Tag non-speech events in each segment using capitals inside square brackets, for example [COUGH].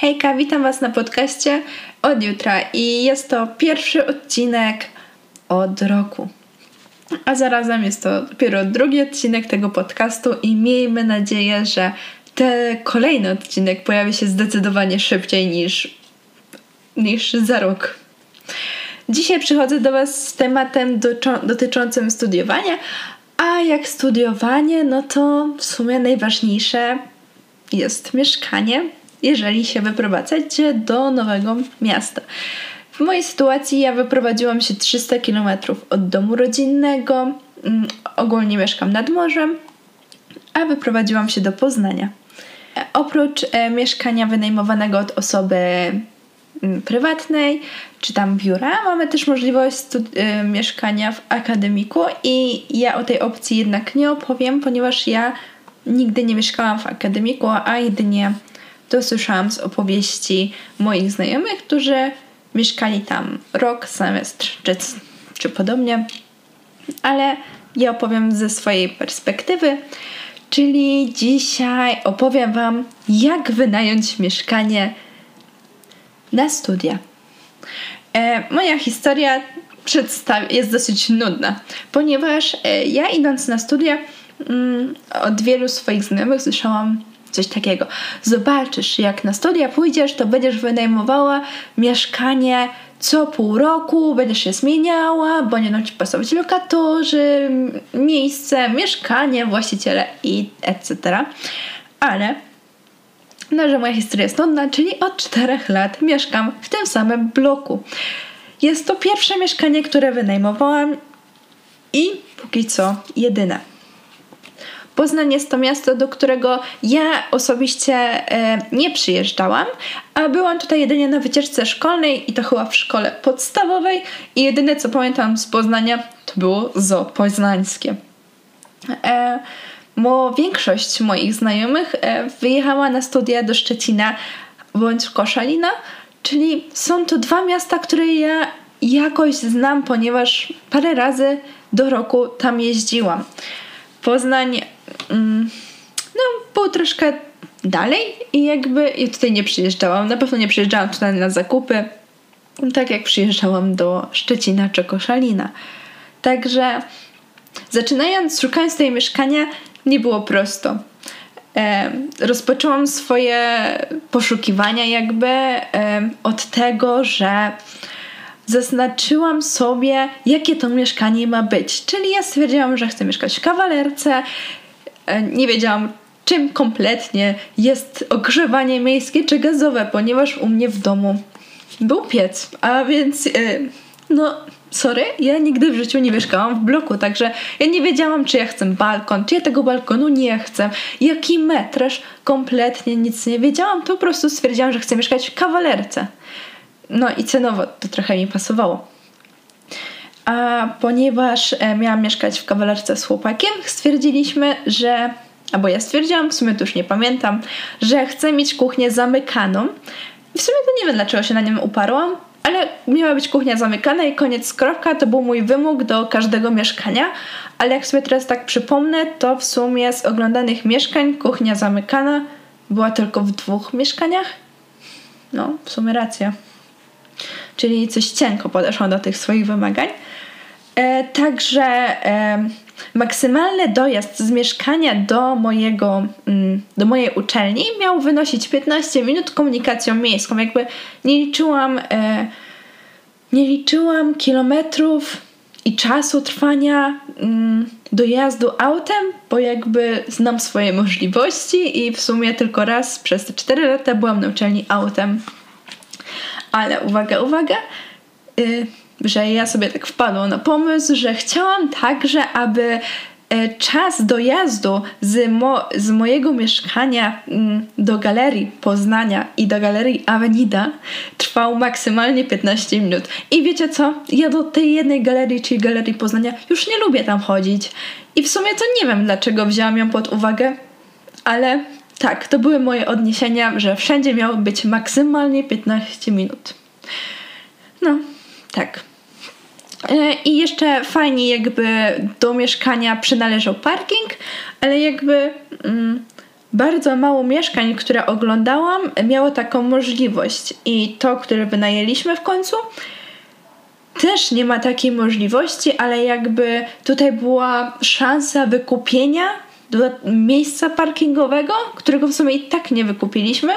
Hejka, witam Was na podcaście od jutra i jest to pierwszy odcinek od roku. A zarazem jest to dopiero drugi odcinek tego podcastu i miejmy nadzieję, że ten kolejny odcinek pojawi się zdecydowanie szybciej niż, niż za rok. Dzisiaj przychodzę do Was z tematem dotyczącym studiowania, a jak studiowanie, no to w sumie najważniejsze jest mieszkanie, jeżeli się wyprowadzacie do nowego miasta. W mojej sytuacji ja wyprowadziłam się 300 km od domu rodzinnego, mm, ogólnie mieszkam nad morzem, a wyprowadziłam się do Poznania. E, oprócz e, mieszkania wynajmowanego od osoby mm, prywatnej czy tam biura, mamy też możliwość e, mieszkania w akademiku i ja o tej opcji jednak nie opowiem, ponieważ ja nigdy nie mieszkałam w akademiku, a jedynie to słyszałam z opowieści moich znajomych, którzy mieszkali tam rok, semestr czy, czy podobnie. Ale ja opowiem ze swojej perspektywy, czyli dzisiaj opowiem Wam, jak wynająć mieszkanie na studia. E, moja historia jest dosyć nudna, ponieważ e, ja idąc na studia mm, od wielu swoich znajomych słyszałam coś takiego. Zobaczysz, jak na studia pójdziesz, to będziesz wynajmowała mieszkanie co pół roku, będziesz się zmieniała, bo nie ci pasować lokatorzy, miejsce, mieszkanie, właściciele i etc. Ale no, że moja historia jest nudna, czyli od 4 lat mieszkam w tym samym bloku. Jest to pierwsze mieszkanie, które wynajmowałam i póki co jedyne. Poznań jest to miasto, do którego ja osobiście e, nie przyjeżdżałam, a byłam tutaj jedynie na wycieczce szkolnej i to chyba w szkole podstawowej i jedyne co pamiętam z Poznania to było zo poznańskie. E, bo większość moich znajomych e, wyjechała na studia do Szczecina bądź Koszalina, czyli są to dwa miasta, które ja jakoś znam, ponieważ parę razy do roku tam jeździłam. Poznań no, był troszkę dalej i jakby ja tutaj nie przyjeżdżałam. Na pewno nie przyjeżdżałam tutaj na zakupy, tak jak przyjeżdżałam do Szczecina czy Koszalina. Także zaczynając, szukając tej mieszkania, nie było prosto. E, rozpoczęłam swoje poszukiwania jakby e, od tego, że zaznaczyłam sobie, jakie to mieszkanie ma być. Czyli ja stwierdziłam, że chcę mieszkać w kawalerce. E, nie wiedziałam, czym kompletnie jest ogrzewanie miejskie czy gazowe, ponieważ u mnie w domu był piec. A więc, e, no, sorry, ja nigdy w życiu nie mieszkałam w bloku, także ja nie wiedziałam, czy ja chcę balkon, czy ja tego balkonu nie chcę, jaki metraż, kompletnie nic nie wiedziałam, to po prostu stwierdziłam, że chcę mieszkać w kawalerce. No i cenowo to trochę mi pasowało. A ponieważ e, miałam mieszkać w kawalerce z chłopakiem, stwierdziliśmy, że albo ja stwierdziłam, w sumie to już nie pamiętam, że chcę mieć kuchnię zamykaną. W sumie to nie wiem, dlaczego się na nim uparłam, ale miała być kuchnia zamykana i koniec kropka, to był mój wymóg do każdego mieszkania, ale jak sobie teraz tak przypomnę, to w sumie z oglądanych mieszkań kuchnia zamykana była tylko w dwóch mieszkaniach. No, w sumie racja czyli coś cienko podeszłam do tych swoich wymagań. E, także e, maksymalny dojazd z mieszkania do, mojego, mm, do mojej uczelni miał wynosić 15 minut komunikacją miejską. Jakby nie liczyłam, e, nie liczyłam kilometrów i czasu trwania mm, dojazdu autem, bo jakby znam swoje możliwości i w sumie tylko raz przez te 4 lata byłam na uczelni autem. Ale uwaga, uwaga, yy, że ja sobie tak wpadłam na pomysł, że chciałam także, aby e, czas dojazdu z, mo z mojego mieszkania mm, do galerii Poznania i do galerii Avenida trwał maksymalnie 15 minut. I wiecie co? Ja do tej jednej galerii, czyli galerii Poznania, już nie lubię tam chodzić. I w sumie to nie wiem, dlaczego wzięłam ją pod uwagę, ale tak, to były moje odniesienia, że wszędzie miało być maksymalnie 15 minut. No, tak. E, I jeszcze fajnie jakby do mieszkania przynależał parking, ale jakby mm, bardzo mało mieszkań, które oglądałam, miało taką możliwość. I to, które wynajęliśmy w końcu, też nie ma takiej możliwości, ale jakby tutaj była szansa wykupienia miejsca parkingowego, którego w sumie i tak nie wykupiliśmy.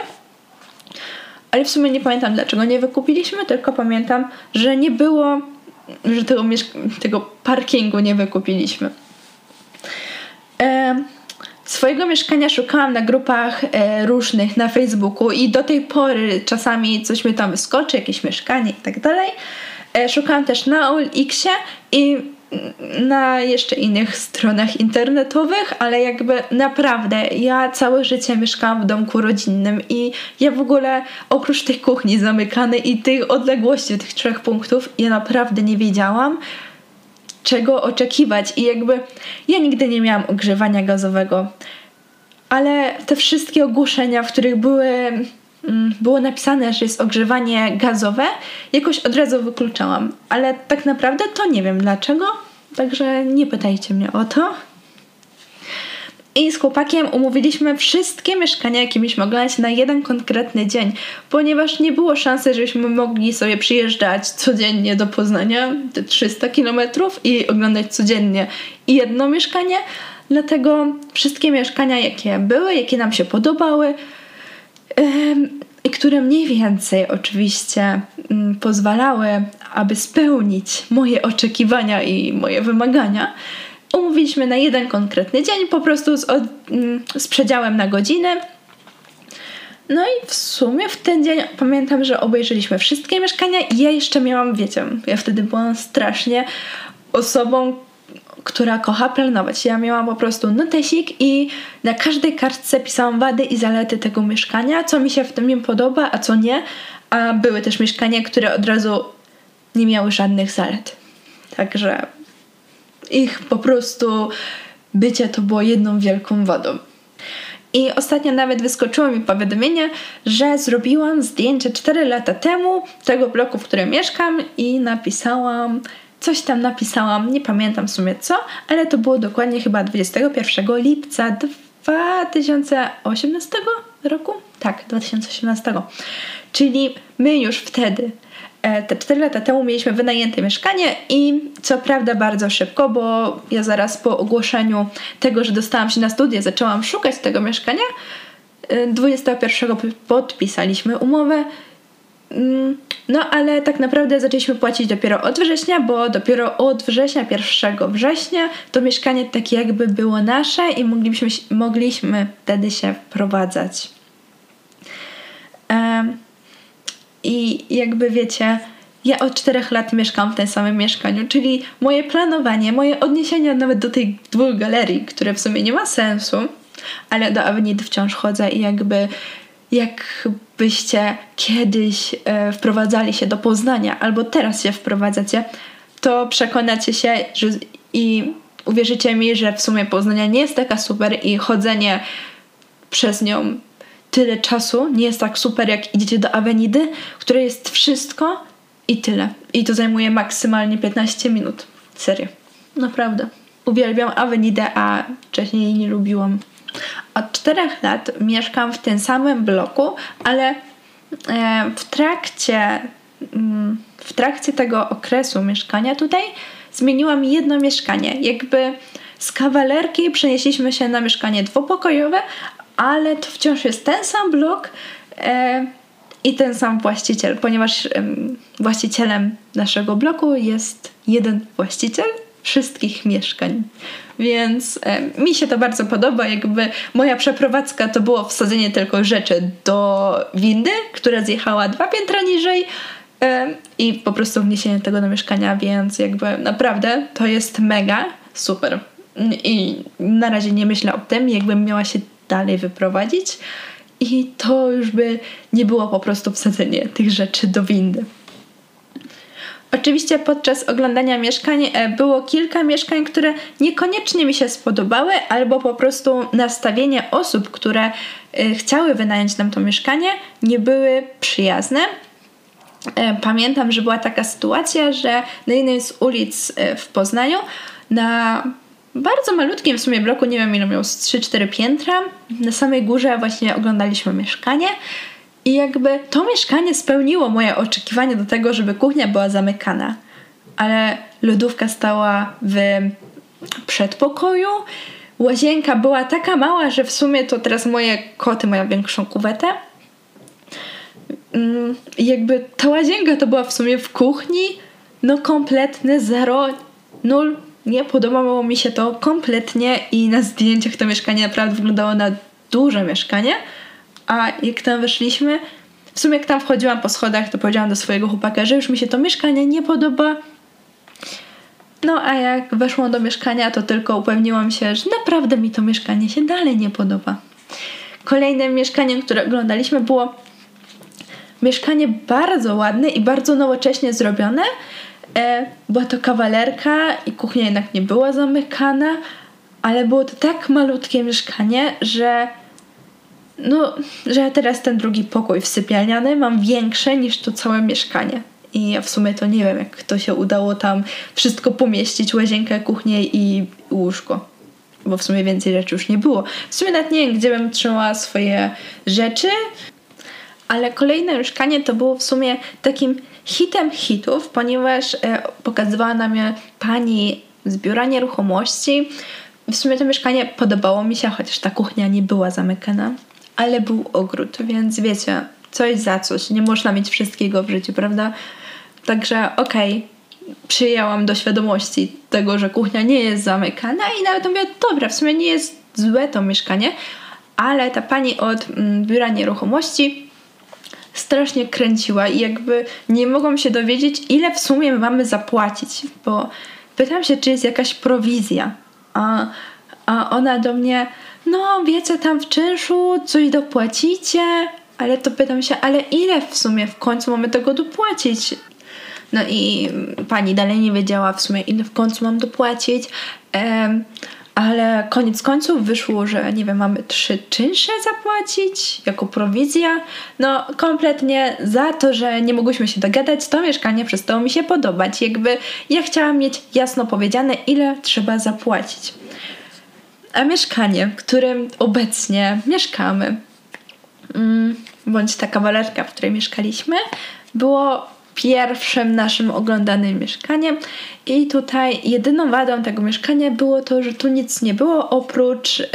Ale w sumie nie pamiętam dlaczego nie wykupiliśmy, tylko pamiętam, że nie było, że tego, tego parkingu nie wykupiliśmy. E swojego mieszkania szukałam na grupach e, różnych na Facebooku i do tej pory czasami coś mi tam wyskoczy, jakieś mieszkanie i tak dalej. E, szukałam też na OLX-ie i na jeszcze innych stronach internetowych, ale jakby naprawdę ja całe życie mieszkałam w domku rodzinnym i ja w ogóle oprócz tej kuchni zamykanej i tych odległości tych trzech punktów ja naprawdę nie wiedziałam czego oczekiwać. I jakby ja nigdy nie miałam ogrzewania gazowego, ale te wszystkie ogłoszenia, w których były było napisane, że jest ogrzewanie gazowe, jakoś od razu wykluczałam. Ale tak naprawdę to nie wiem dlaczego, także nie pytajcie mnie o to. I z chłopakiem umówiliśmy wszystkie mieszkania, jakie mieliśmy oglądać na jeden konkretny dzień, ponieważ nie było szansy, żebyśmy mogli sobie przyjeżdżać codziennie do Poznania, te 300 km i oglądać codziennie jedno mieszkanie. Dlatego wszystkie mieszkania, jakie były, jakie nam się podobały, i które mniej więcej oczywiście mm, pozwalały, aby spełnić moje oczekiwania i moje wymagania, umówiliśmy na jeden konkretny dzień, po prostu z, od, mm, z przedziałem na godzinę. No i w sumie w ten dzień pamiętam, że obejrzeliśmy wszystkie mieszkania i ja jeszcze miałam, wiecie, ja wtedy byłam strasznie osobą, która kocha planować. Ja miałam po prostu notesik i na każdej kartce pisałam wady i zalety tego mieszkania, co mi się w tym podoba, a co nie. A były też mieszkania, które od razu nie miały żadnych zalet. Także ich po prostu bycie to było jedną wielką wadą. I ostatnio nawet wyskoczyło mi powiadomienie, że zrobiłam zdjęcie 4 lata temu tego bloku, w którym mieszkam i napisałam, coś tam napisałam, nie pamiętam w sumie co, ale to było dokładnie chyba 21 lipca 2018 roku? Tak, 2018. Czyli my już wtedy E, te 4 lata temu mieliśmy wynajęte mieszkanie i co prawda bardzo szybko, bo ja zaraz po ogłoszeniu tego, że dostałam się na studia, zaczęłam szukać tego mieszkania. 21 e, podpisaliśmy umowę. Mm, no ale tak naprawdę zaczęliśmy płacić dopiero od września, bo dopiero od września, 1 września to mieszkanie takie jakby było nasze i mogliśmy, mogliśmy wtedy się wprowadzać. I jakby wiecie, ja od czterech lat mieszkam w tym samym mieszkaniu, czyli moje planowanie, moje odniesienia nawet do tych dwóch galerii, które w sumie nie ma sensu, ale do Avenid wciąż chodzę i jakby jakbyście kiedyś e, wprowadzali się do Poznania albo teraz się wprowadzacie, to przekonacie się że i uwierzycie mi, że w sumie Poznania nie jest taka super i chodzenie przez nią tyle czasu nie jest tak super, jak idziecie do Avenidy, które jest wszystko i tyle. I to zajmuje maksymalnie 15 minut. Serio. Naprawdę. Uwielbiam Avenidę, a wcześniej jej nie lubiłam. Od 4 lat mieszkam w tym samym bloku, ale e, w trakcie mm, w trakcie tego okresu mieszkania tutaj zmieniłam jedno mieszkanie. Jakby z kawalerki przenieśliśmy się na mieszkanie dwupokojowe, ale to wciąż jest ten sam blok e, i ten sam właściciel, ponieważ właścicielem naszego bloku jest jeden właściciel wszystkich mieszkań. Więc e, mi się to bardzo podoba. Jakby moja przeprowadzka to było wsadzenie tylko rzeczy do windy, która zjechała dwa piętra niżej e, i po prostu wniesienie tego do mieszkania, więc jakby naprawdę to jest mega super. I na razie nie myślę o tym, jakbym miała się dalej wyprowadzić i to już by nie było po prostu wsadzenie tych rzeczy do windy. Oczywiście podczas oglądania mieszkań e, było kilka mieszkań, które niekoniecznie mi się spodobały, albo po prostu nastawienie osób, które e, chciały wynająć nam to mieszkanie, nie były przyjazne. E, pamiętam, że była taka sytuacja, że na jednej z ulic w Poznaniu na bardzo malutkim w sumie bloku, nie wiem ile miał, 3-4 piętra. Na samej górze właśnie oglądaliśmy mieszkanie i jakby to mieszkanie spełniło moje oczekiwania do tego, żeby kuchnia była zamykana. Ale lodówka stała w przedpokoju. Łazienka była taka mała, że w sumie to teraz moje koty mają większą kuwetę. Mm, I jakby ta łazienka to była w sumie w kuchni, no kompletny zero, nul. Nie podobało mi się to kompletnie i na zdjęciach to mieszkanie naprawdę wyglądało na duże mieszkanie. A jak tam weszliśmy, w sumie jak tam wchodziłam po schodach, to powiedziałam do swojego chłopaka, że już mi się to mieszkanie nie podoba. No a jak weszłam do mieszkania, to tylko upewniłam się, że naprawdę mi to mieszkanie się dalej nie podoba. Kolejnym mieszkaniem, które oglądaliśmy, było mieszkanie bardzo ładne i bardzo nowocześnie zrobione. E, była to kawalerka i kuchnia jednak nie była zamykana, ale było to tak malutkie mieszkanie, że no, że ja teraz ten drugi pokój wsypialniany mam większy niż to całe mieszkanie. I ja w sumie to nie wiem, jak to się udało tam wszystko pomieścić, łazienkę, kuchnię i łóżko. Bo w sumie więcej rzeczy już nie było. W sumie nawet nie wiem, gdzie bym trzymała swoje rzeczy, ale kolejne mieszkanie to było w sumie takim hitem hitów, ponieważ e, pokazywała nam je pani z biura nieruchomości. W sumie to mieszkanie podobało mi się, chociaż ta kuchnia nie była zamykana ale był ogród, więc wiecie, coś za coś. Nie można mieć wszystkiego w życiu, prawda? Także okej, okay, przyjęłam do świadomości tego, że kuchnia nie jest zamykana i nawet mówię, dobra, w sumie nie jest złe to mieszkanie, ale ta pani od mm, biura nieruchomości strasznie kręciła i jakby nie mogłam się dowiedzieć, ile w sumie mamy zapłacić, bo pytam się, czy jest jakaś prowizja, a, a ona do mnie, no wiecie, tam w czynszu coś dopłacicie, ale to pytam się, ale ile w sumie w końcu mamy tego dopłacić? No i pani dalej nie wiedziała w sumie, ile w końcu mam dopłacić. Ale koniec końców wyszło, że nie wiem, mamy trzy czynsze zapłacić jako prowizja. No, kompletnie za to, że nie mogłyśmy się dogadać, to mieszkanie przestało mi się podobać. Jakby ja chciałam mieć jasno powiedziane, ile trzeba zapłacić. A mieszkanie, w którym obecnie mieszkamy, mm, bądź ta kawalerka, w której mieszkaliśmy, było pierwszym naszym oglądanym mieszkaniem. I tutaj jedyną wadą tego mieszkania było to, że tu nic nie było oprócz yy,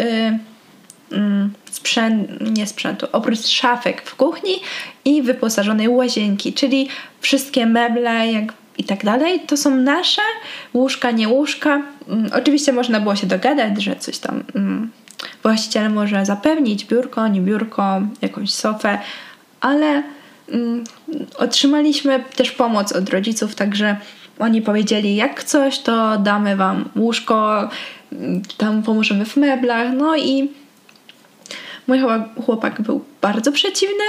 yy, sprzęt, nie sprzętu, oprócz szafek w kuchni i wyposażonej łazienki, czyli wszystkie meble jak i tak dalej, to są nasze łóżka, nie łóżka. Mm, oczywiście można było się dogadać, że coś tam mm, właściciel może zapewnić biurko, nie biurko, jakąś sofę, ale mm, otrzymaliśmy też pomoc od rodziców, także oni powiedzieli, jak coś, to damy wam łóżko, tam pomożemy w meblach, no i mój chłopak był bardzo przeciwny,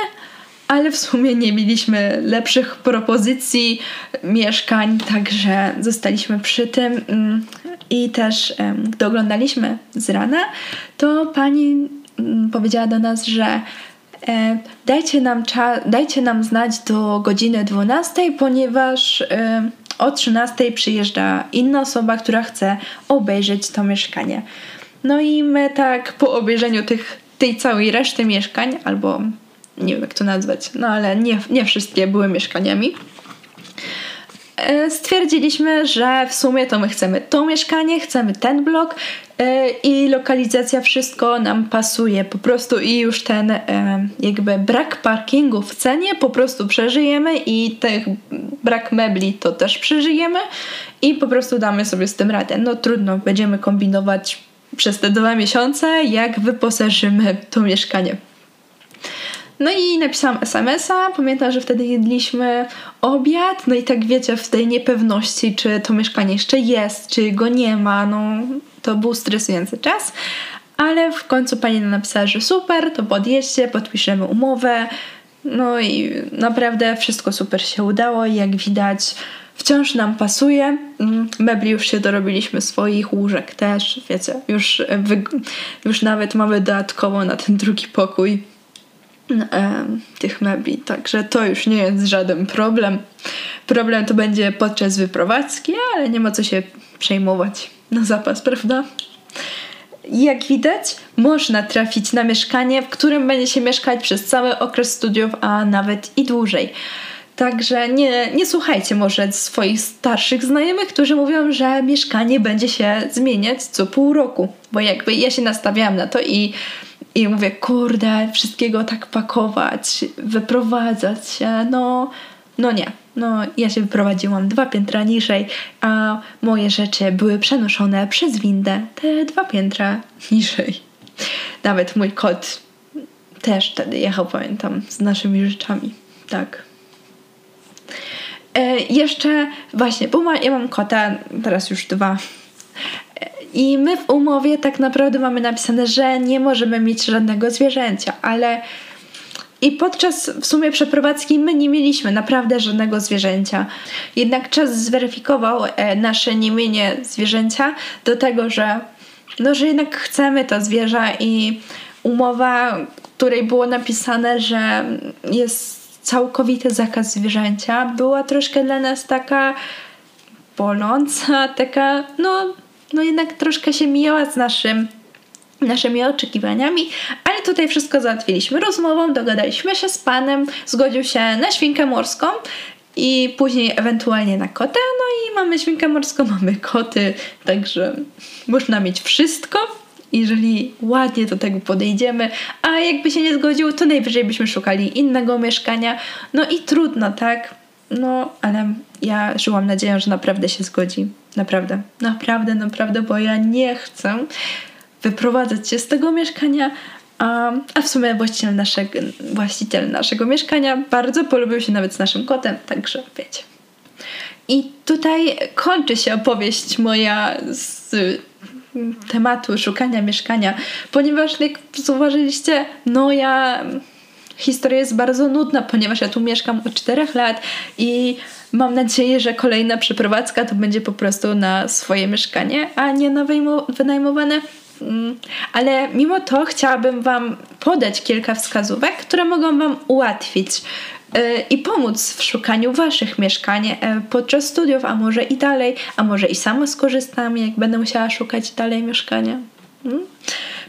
ale w sumie nie mieliśmy lepszych propozycji mieszkań, także zostaliśmy przy tym. Mm, I też, gdy oglądaliśmy z rana, to pani mm, powiedziała do nas, że dajcie nam, dajcie nam znać do godziny 12, ponieważ o 13 przyjeżdża inna osoba, która chce obejrzeć to mieszkanie. No i my tak po obejrzeniu tych, tej całej reszty mieszkań, albo nie wiem jak to nazwać, no ale nie, nie wszystkie były mieszkaniami. E, stwierdziliśmy, że w sumie to my chcemy to mieszkanie, chcemy ten blok e, i lokalizacja, wszystko nam pasuje po prostu i już ten e, jakby brak parkingu w cenie po prostu przeżyjemy i tych brak mebli to też przeżyjemy i po prostu damy sobie z tym radę. No trudno, będziemy kombinować przez te dwa miesiące, jak wyposażymy to mieszkanie. No i napisałam SMS-a. Pamiętam, że wtedy jedliśmy obiad. No i tak wiecie, w tej niepewności, czy to mieszkanie jeszcze jest, czy go nie ma. No to był stresujący czas. Ale w końcu pani napisała, że super, to podjedźcie, podpiszemy umowę. No i naprawdę wszystko super się udało jak widać wciąż nam pasuje. Mm, mebli już się dorobiliśmy swoich, łóżek też, wiecie, już, już nawet mamy dodatkowo na ten drugi pokój tych mebli. Także to już nie jest żaden problem. problem to będzie podczas wyprowadzki, ale nie ma co się przejmować na zapas, prawda? Jak widać, można trafić na mieszkanie, w którym będzie się mieszkać przez cały okres studiów, a nawet i dłużej. Także nie, nie słuchajcie może swoich starszych znajomych, którzy mówią, że mieszkanie będzie się zmieniać co pół roku. Bo jakby ja się nastawiałam na to i, i mówię, kurde, wszystkiego tak pakować, wyprowadzać się, no, no nie. No, ja się wyprowadziłam dwa piętra niżej, a moje rzeczy były przenoszone przez windę te dwa piętra niżej. Nawet mój kot też wtedy jechał, pamiętam, z naszymi rzeczami. Tak. E, jeszcze właśnie, bo ma, ja mam kota, teraz już dwa. I my w umowie tak naprawdę mamy napisane, że nie możemy mieć żadnego zwierzęcia, ale i podczas w sumie przeprowadzki my nie mieliśmy naprawdę żadnego zwierzęcia. Jednak czas zweryfikował e, nasze niemienie zwierzęcia do tego, że no, że jednak chcemy to zwierzę i umowa, której było napisane, że jest całkowity zakaz zwierzęcia, była troszkę dla nas taka boląca, taka no, no jednak troszkę się mijała z naszym naszymi oczekiwaniami, ale tutaj wszystko załatwiliśmy rozmową, dogadaliśmy się z panem, zgodził się na świnkę morską i później ewentualnie na kotę, no i mamy świnkę morską, [LAUGHS] mamy koty, także można mieć wszystko, jeżeli ładnie do tego podejdziemy, a jakby się nie zgodził, to najwyżej byśmy szukali innego mieszkania, no i trudno, tak? No, ale ja żyłam nadzieją, że naprawdę się zgodzi. Naprawdę, naprawdę, naprawdę, bo ja nie chcę wyprowadzać się z tego mieszkania, a, a w sumie właściciel naszego, właściciel naszego mieszkania bardzo polubił się nawet z naszym kotem, także wiecie. I tutaj kończy się opowieść moja z tematu szukania mieszkania, ponieważ jak zauważyliście, no ja historia jest bardzo nudna, ponieważ ja tu mieszkam od 4 lat i mam nadzieję, że kolejna przeprowadzka to będzie po prostu na swoje mieszkanie, a nie na wynajmowane. Mm, ale mimo to chciałabym Wam podać kilka wskazówek, które mogą Wam ułatwić y, i pomóc w szukaniu Waszych mieszkań e, podczas studiów, a może i dalej, a może i sama skorzystam, jak będę musiała szukać dalej mieszkania. Mm.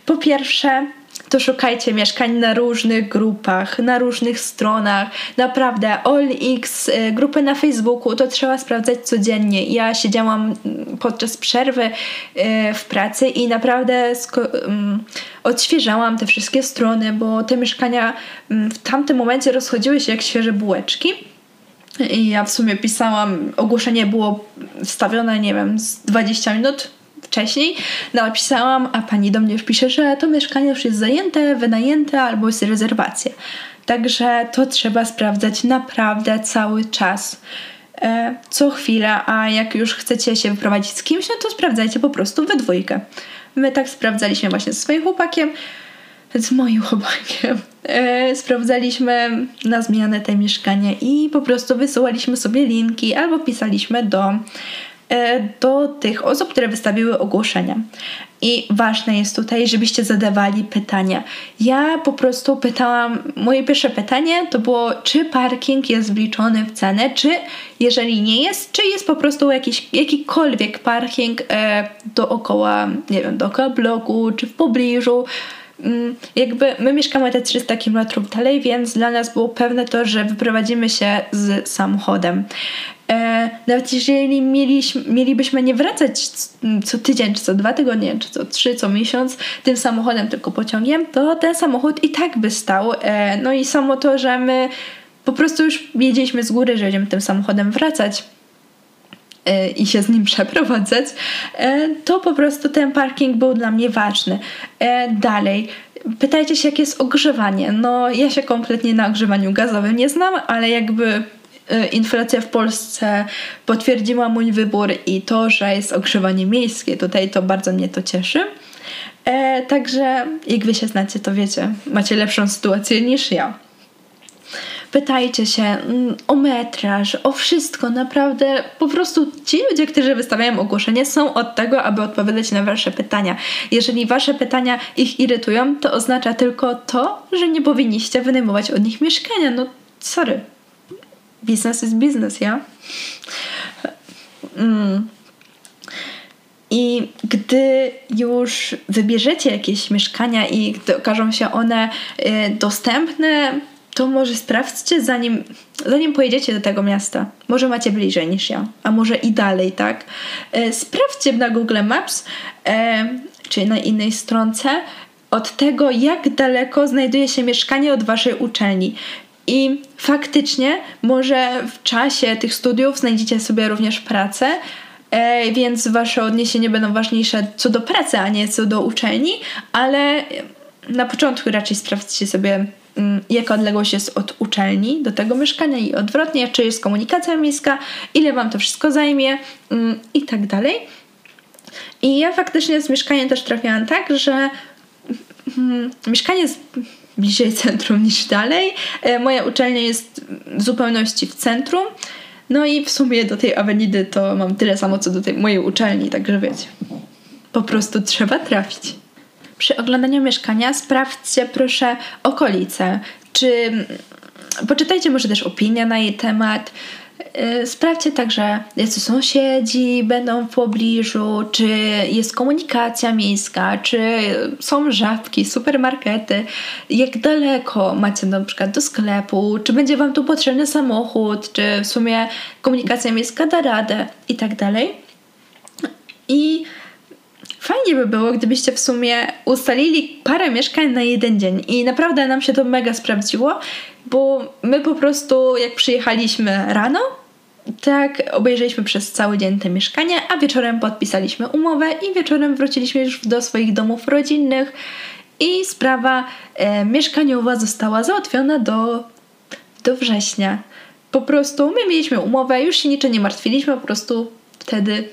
Po pierwsze, to szukajcie mieszkań na różnych grupach, na różnych stronach. Naprawdę, OLX, y, grupy na Facebooku, to trzeba sprawdzać codziennie. Ja siedziałam mm, podczas przerwy y, w pracy i naprawdę mm, odświeżałam te wszystkie strony, bo te mieszkania mm, w tamtym momencie rozchodziły się jak świeże bułeczki. I ja w sumie pisałam, ogłoszenie było wstawione, nie wiem, z 20 minut wcześniej napisałam, a pani do mnie już pisze, że to mieszkanie już jest zajęte, wynajęte albo jest rezerwacja. Także to trzeba sprawdzać naprawdę cały czas. E, co chwilę, a jak już chcecie się wyprowadzić z kimś, no to sprawdzajcie po prostu we dwójkę. My tak sprawdzaliśmy właśnie ze swoim chłopakiem, z moim chłopakiem. E, sprawdzaliśmy na zmianę te mieszkania i po prostu wysyłaliśmy sobie linki albo pisaliśmy do do tych osób, które wystawiły ogłoszenia. I ważne jest tutaj, żebyście zadawali pytania. Ja po prostu pytałam, moje pierwsze pytanie to było, czy parking jest wliczony w cenę, czy jeżeli nie jest, czy jest po prostu jakiś, jakikolwiek parking e, dookoła, nie wiem, dookoła bloku, czy w pobliżu. Mm, jakby my mieszkamy te 300 km dalej, więc dla nas było pewne to, że wyprowadzimy się z samochodem. E, nawet jeżeli mieliśmy, mielibyśmy nie wracać co tydzień, czy co dwa tygodnie, czy co trzy, co miesiąc tym samochodem, tylko pociągiem, to ten samochód i tak by stał. E, no i samo to, że my po prostu już wiedzieliśmy z góry, że będziemy tym samochodem wracać i się z nim przeprowadzać, e, to po prostu ten parking był dla mnie ważny. E, dalej, pytajcie się, jakie jest ogrzewanie. No, ja się kompletnie na ogrzewaniu gazowym nie znam, ale jakby inflacja w Polsce potwierdziła mój wybór i to, że jest ogrzewanie miejskie tutaj, to bardzo mnie to cieszy. E, także jak wy się znacie, to wiecie, macie lepszą sytuację niż ja. Pytajcie się mm, o metraż, o wszystko, naprawdę. Po prostu ci ludzie, którzy wystawiają ogłoszenie, są od tego, aby odpowiadać na wasze pytania. Jeżeli wasze pytania ich irytują, to oznacza tylko to, że nie powinniście wynajmować od nich mieszkania. No, sorry, Business is business, ja? Mm. I gdy już wybierzecie jakieś mieszkania i gdy okażą się one y, dostępne, to może sprawdźcie, zanim, zanim pojedziecie do tego miasta. Może macie bliżej niż ja, a może i dalej, tak? Y, sprawdźcie na Google Maps, y, czy na innej stronce, od tego, jak daleko znajduje się mieszkanie od waszej uczelni. I faktycznie, może w czasie tych studiów znajdziecie sobie również pracę, e, więc wasze odniesienia będą ważniejsze co do pracy, a nie co do uczelni, ale na początku raczej sprawdźcie sobie, jaka odległość jest od uczelni do tego mieszkania i odwrotnie, czy jest komunikacja miejska, ile wam to wszystko zajmie mm, i tak dalej. I ja faktycznie z mieszkaniem też trafiałam tak, że mm, mieszkanie jest bliżej centrum niż dalej. E, moja uczelnia jest w zupełności w centrum. No i w sumie do tej awenidy to mam tyle samo co do tej mojej uczelni, także wiecie. Po prostu trzeba trafić. Przy oglądaniu mieszkania sprawdźcie proszę okolice. Czy poczytajcie może też opinie na jej temat. Y, sprawdźcie także, jacy sąsiedzi będą w pobliżu, czy jest komunikacja miejska, czy są żabki, supermarkety, jak daleko macie na przykład do sklepu, czy będzie Wam tu potrzebny samochód, czy w sumie komunikacja miejska da radę i tak dalej. I fajnie by było, gdybyście w sumie ustalili parę mieszkań na jeden dzień i naprawdę nam się to mega sprawdziło, bo my po prostu jak przyjechaliśmy rano, tak obejrzeliśmy przez cały dzień te mieszkania, a wieczorem podpisaliśmy umowę i wieczorem wróciliśmy już do swoich domów rodzinnych i sprawa e, mieszkaniowa została załatwiona do, do września. Po prostu my mieliśmy umowę, już się niczym nie martwiliśmy, po prostu wtedy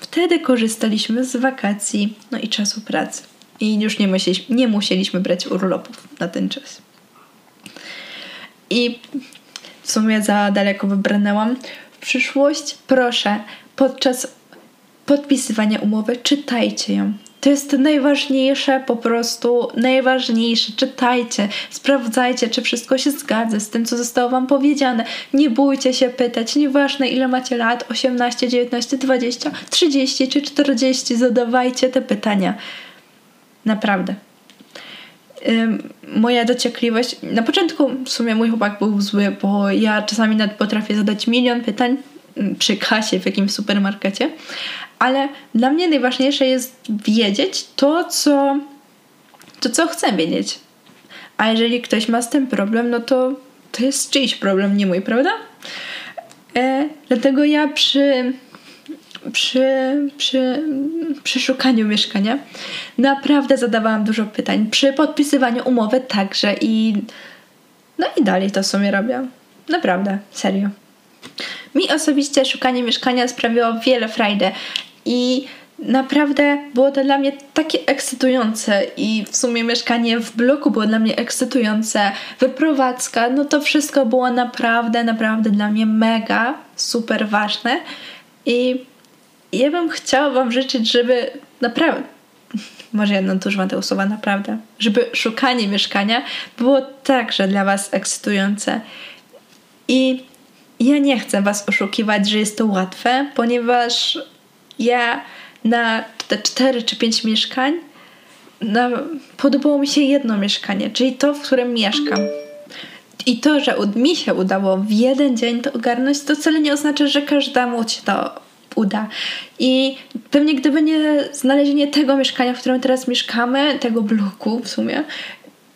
wtedy korzystaliśmy z wakacji, no i czasu pracy. I już nie musieliśmy, nie musieliśmy brać urlopów na ten czas. I w sumie za daleko wybrnęłam. W przyszłość proszę, podczas podpisywania umowy czytajcie ją. To jest najważniejsze, po prostu najważniejsze. Czytajcie, sprawdzajcie, czy wszystko się zgadza z tym, co zostało Wam powiedziane. Nie bójcie się pytać, nieważne ile macie lat 18, 19, 20, 30 czy 40, zadawajcie te pytania. Naprawdę. Moja dociekliwość. Na początku w sumie mój chłopak był zły, bo ja czasami nawet potrafię zadać milion pytań przy kasie w jakimś supermarkecie, ale dla mnie najważniejsze jest wiedzieć to, co, to, co chcę wiedzieć. A jeżeli ktoś ma z tym problem, no to to jest czyjś problem, nie mój, prawda? E, dlatego ja przy, przy, przy, przy szukaniu mieszkania naprawdę zadawałam dużo pytań. Przy podpisywaniu umowy także i no i dalej to w sumie robię. Naprawdę, serio. Mi osobiście szukanie mieszkania sprawiło wiele frajdy i naprawdę było to dla mnie takie ekscytujące i w sumie mieszkanie w bloku było dla mnie ekscytujące, wyprowadzka, no to wszystko było naprawdę, naprawdę dla mnie mega, super ważne. I ja bym chciała Wam życzyć, żeby naprawdę, [LAUGHS] może ja nadużywam tego słowa naprawdę, żeby szukanie mieszkania było także dla Was ekscytujące. I ja nie chcę Was oszukiwać, że jest to łatwe, ponieważ ja na te 4 czy 5 mieszkań podobało mi się jedno mieszkanie, czyli to, w którym mieszkam. I to, że mi się udało w jeden dzień to ogarnąć, to wcale nie oznacza, że każdemu się to uda. I pewnie gdyby nie znalezienie tego mieszkania, w którym teraz mieszkamy, tego bloku w sumie,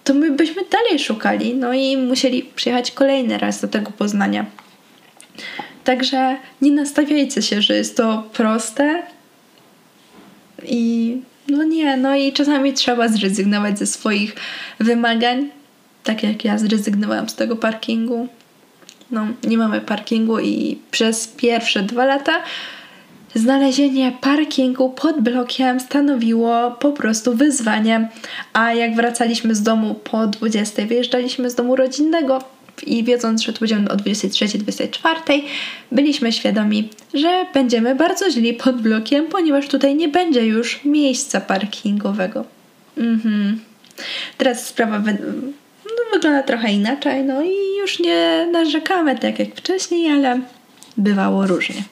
to my byśmy dalej szukali. No i musieli przyjechać kolejny raz do tego Poznania. Także nie nastawiajcie się, że jest to proste i no nie, no i czasami trzeba zrezygnować ze swoich wymagań, tak jak ja zrezygnowałam z tego parkingu. No, nie mamy parkingu i przez pierwsze dwa lata znalezienie parkingu pod blokiem stanowiło po prostu wyzwanie. A jak wracaliśmy z domu po 20, wyjeżdżaliśmy z domu rodzinnego, i wiedząc, że tu będziemy o 23-24, byliśmy świadomi, że będziemy bardzo źli pod blokiem, ponieważ tutaj nie będzie już miejsca parkingowego. Mhm. Teraz sprawa wy no, wygląda trochę inaczej, no i już nie narzekamy tak jak wcześniej, ale bywało różnie.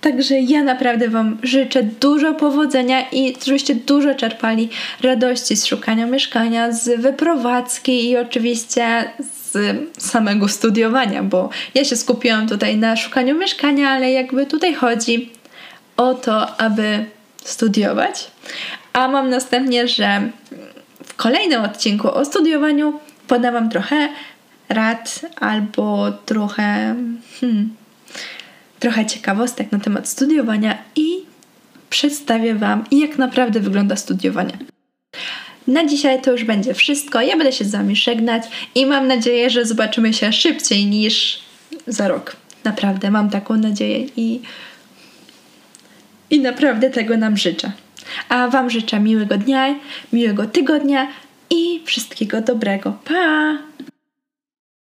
Także ja naprawdę Wam życzę dużo powodzenia i żebyście dużo czerpali radości z szukania mieszkania, z wyprowadzki i oczywiście z samego studiowania, bo ja się skupiłam tutaj na szukaniu mieszkania, ale jakby tutaj chodzi o to, aby studiować. A mam następnie, że w kolejnym odcinku o studiowaniu podam Wam trochę rad albo trochę. Hmm, trochę ciekawostek na temat studiowania i przedstawię Wam, jak naprawdę wygląda studiowanie. Na dzisiaj to już będzie wszystko. Ja będę się z Wami żegnać i mam nadzieję, że zobaczymy się szybciej niż za rok. Naprawdę mam taką nadzieję i, i naprawdę tego nam życzę. A Wam życzę miłego dnia, miłego tygodnia i wszystkiego dobrego. Pa!